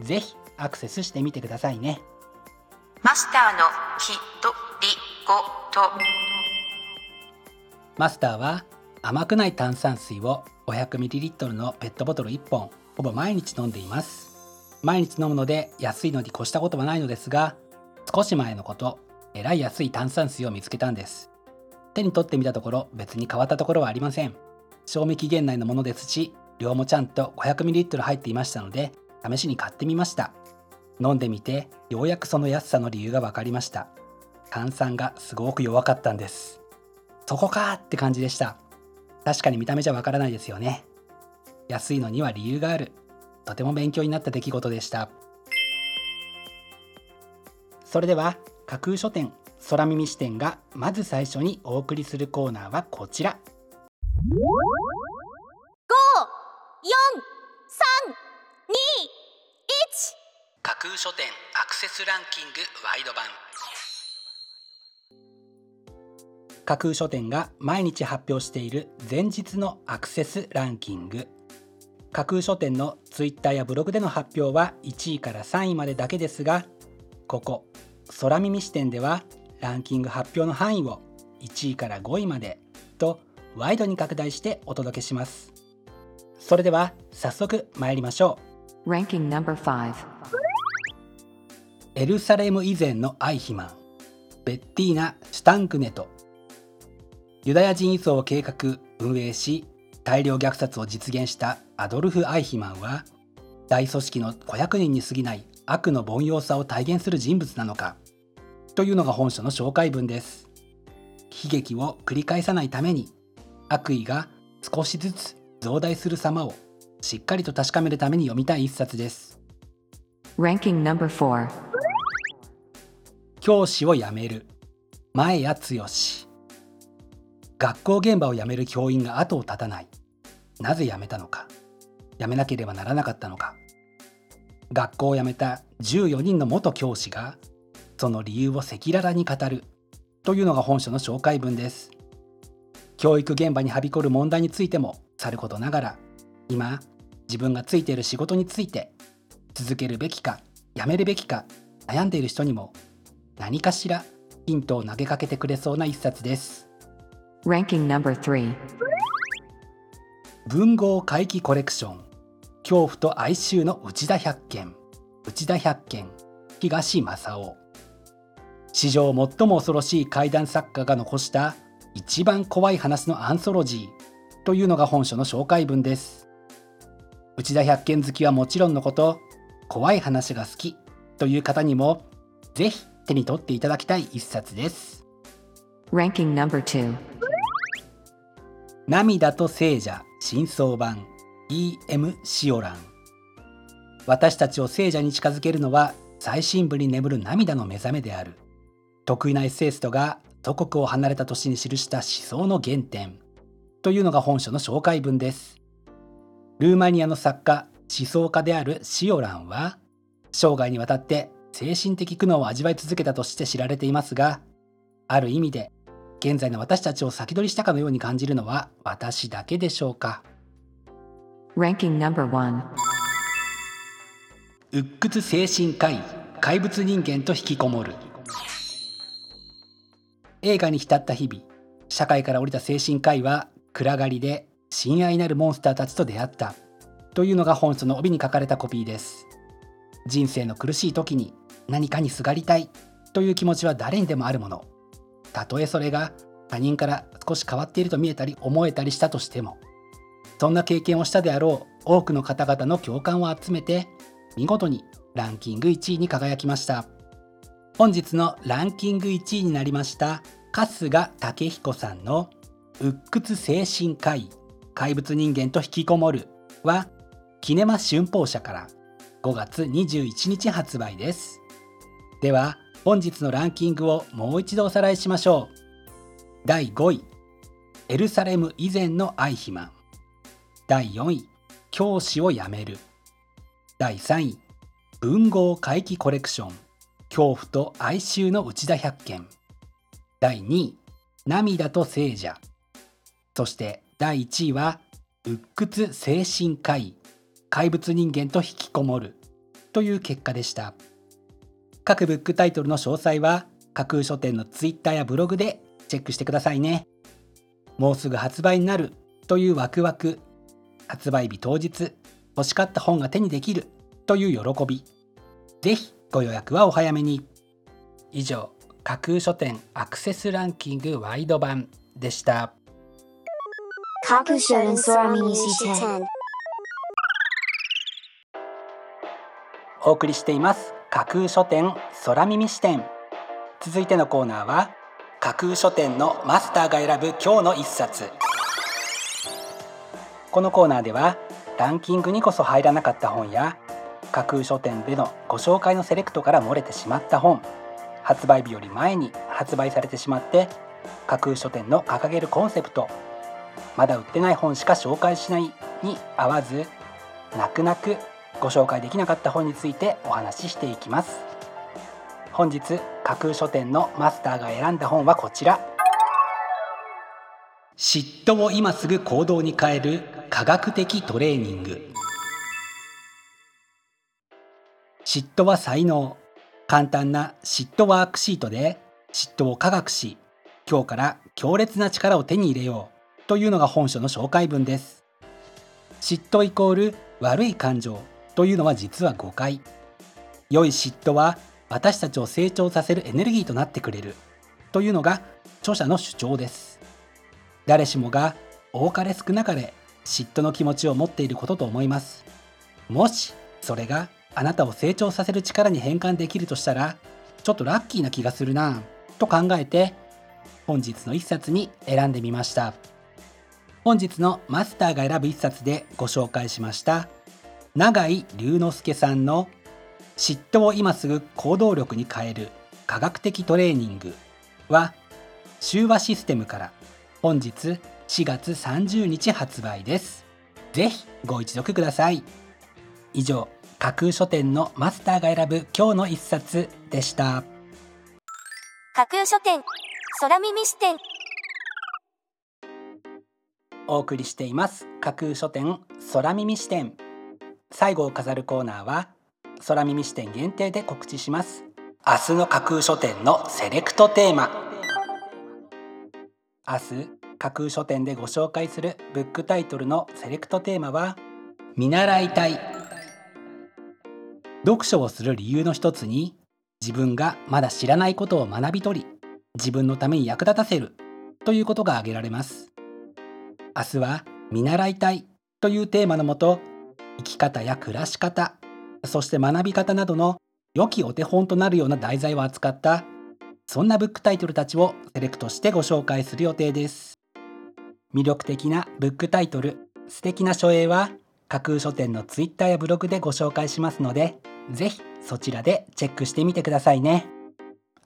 ぜひアクセスしてみてくださいね。マスターのひとりごと。マスターは甘くない炭酸水を 500ml のペットボトル1本ほぼ毎日飲んでいます。毎日飲むので安いのに越したことはないのですが少し前のことえらい安い炭酸水を見つけたんです。手に取ってみたところ別に変わったところはありません。賞味期限内のものですし量もちゃんと 500ml 入っていましたので試しに買ってみました。飲んでみてようやくその安さの理由が分かりました。炭酸がすごく弱かったんです。そこかーって感じでした。確かに見た目じゃわからないですよね。安いのには理由がある。とても勉強になった出来事でした。それでは架空書店空耳視点がまず最初にお送りするコーナーはこちら。架空書店アクセスランキングワイド版。架空書店が毎日発表している前日のアクセスランキング。架空書店のツイッターやブログでの発表は1位から3位までだけですがここ空耳視点ではランキング発表の範囲を1位から5位までとワイドに拡大してお届けします。それでは早速参りましょう。Ranking number 5エルサレム以前のアイヒマンベッティーナ・シュタンクネトユダヤ人移送を計画運営し大量虐殺を実現したアドルフ・アイヒマンは大組織の500人に過ぎない悪の凡庸さを体現する人物なのかというのが本書の紹介文です。悲劇を繰り返さないために悪意が少しずつ増大する様をしっかりと確かめるために読みたい一冊です。教師を辞める。前谷剛学校現場を辞める教員が後を絶たない。なぜ辞めたのか。辞めなければならなかったのか。学校を辞めた14人の元教師がその理由を赤裸々に語る。というのが本書の紹介文です。教育現場にはびこる問題についてもさることながら今自分がついている仕事について続けるべきか辞めるべきか悩んでいる人にも何かしらヒントを投げかけてくれそうな一冊です。Ranking number 3文豪怪奇コレクション。恐怖と哀愁の内田百軒。内田百軒東正夫史上最も恐ろしい怪談作家が残した一番怖い話のアンソロジー。というのが本書の紹介文です。内田百軒好きはもちろんのこと怖い話が好きという方にもぜひ手に取っていただきたい一冊です。Ranking number 2涙と聖者真相版。E.M. シオラン。私たちを聖者に近づけるのは最深部に眠る涙の目覚めである。得意なエッセイストが祖国を離れた年に記した思想の原点。というのが本書の紹介文です。ルーマニアの作家思想家であるシオランは生涯にわたって精神的苦悩を味わい続けたとして知られていますがある意味で現在の私たちを先取りしたかのように感じるのは私だけでしょうか？Ranking number 1鬱屈精神科医怪物人間と引きこもる。映画に浸った日々社会から降りた精神科医は暗がりで親愛なるモンスターたちと出会った。というのが本書の帯に書かれたコピーです。人生の苦しい時に何かにすがりたいという気持ちは誰にでもあるもの。たとえそれが他人から少し変わっていると見えたり思えたりしたとしてもそんな経験をしたであろう多くの方々の共感を集めて見事にランキング1位に輝きました。本日のランキング1位になりました春日武彦さんの「鬱屈精神科医怪物人間と引きこもる」はキネマ春報社から5月21日発売です。では本日のランキングをもう一度おさらいしましょう。第5位エルサレム以前のアイヒマン。第4位教師を辞める。第3位文豪回帰コレクション。恐怖と哀愁の内田百軒。第2位涙と聖者。そして第1位は鬱屈精神科医。怪物人間と引きこもる。という結果でした。各ブックタイトルの詳細は架空書店のツイッターやブログでチェックしてくださいね。もうすぐ発売になるというワクワク発売日当日欲しかった本が手にできるという喜び。ぜひご予約はお早めに。以上架空書店アクセスランキングワイド版でした。架空書店空耳視点お送りしています架空書店空耳視点。続いてのコーナーは架空書店のマスターが選ぶ今日の一冊。このコーナーではランキングにこそ入らなかった本や架空書店でのご紹介のセレクトから漏れてしまった本発売日より前に発売されてしまって架空書店の掲げるコンセプトまだ売ってない本しか紹介しないに合わず泣く泣くご紹介できなかった本についてお話ししていきます。本日架空書店のマスターが選んだ本はこちら。嫉妬を今すぐ行動に変える科学的トレーニング。嫉妬は才能。簡単な嫉妬ワークシートで嫉妬を科学し今日から強烈な力を手に入れようというのが本書の紹介文です。嫉妬イコール悪い感情。というのは実は誤解。良い嫉妬は私たちを成長させるエネルギーとなってくれるというのが著者の主張です。誰しもが多かれ少なかれ嫉妬の気持ちを持っていることと思います。もしそれがあなたを成長させる力に変換できるとしたらちょっとラッキーな気がするなと考えて本日の一冊に選んでみました。本日のマスターが選ぶ一冊でご紹介しました。永井龍之介さんの嫉妬を今すぐ行動力に変える科学的トレーニングは修和システムから本日4月30日発売です。ぜひご一読ください。以上架空書店のマスターが選ぶ今日の一冊でした。架空書店空耳視点。お送りしています。架空書店空耳視点最後を飾るコーナーは空耳視点限定で告知します。明日の架空書店のセレクトテーマ。明日架空書店でご紹介するブックタイトルのセレクトテーマは見習いたい。読書をする理由の一つに自分がまだ知らないことを学び取り自分のために役立たせる。ということが挙げられます。明日は見習いたいというテーマのもと生き方や暮らし方そして学び方などの良きお手本となるような題材を扱ったそんなブックタイトルたちをセレクトしてご紹介する予定です。魅力的なブックタイトル素敵な書影は架空書店のツイッターやブログでご紹介しますのでぜひそちらでチェックしてみてくださいね。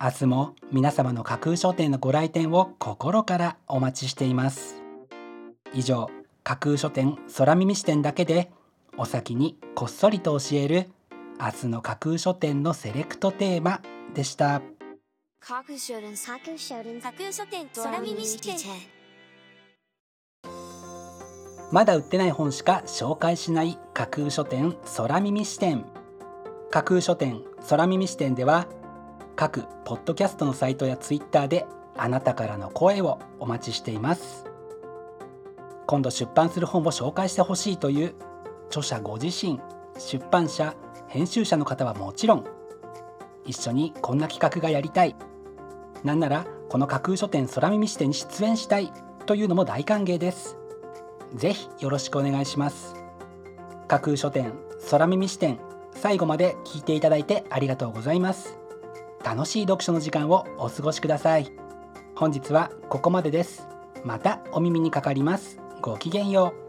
明日も皆様の架空書店のご来店を心からお待ちしています。以上架空書店空耳視点だけでお先にこっそりと教える明日の架空書店のセレクトテーマでした。架空書店架空書店架空書店空耳視点まだ売ってない本しか紹介しない架空書店空耳視点。架空書店空耳視点では各ポッドキャストのサイトやツイッターであなたからの声をお待ちしています。今度出版する本を紹介してほしいという著者ご自身出版社編集者の方はもちろん一緒にこんな企画がやりたい。なんならこの架空書店空耳視点に出演したいというのも大歓迎です。ぜひよろしくお願いします。架空書店空耳視点最後まで聞いていただいてありがとうございます。楽しい読書の時間をお過ごしください。本日はここまでです。またお耳にかかります。ごきげんよう。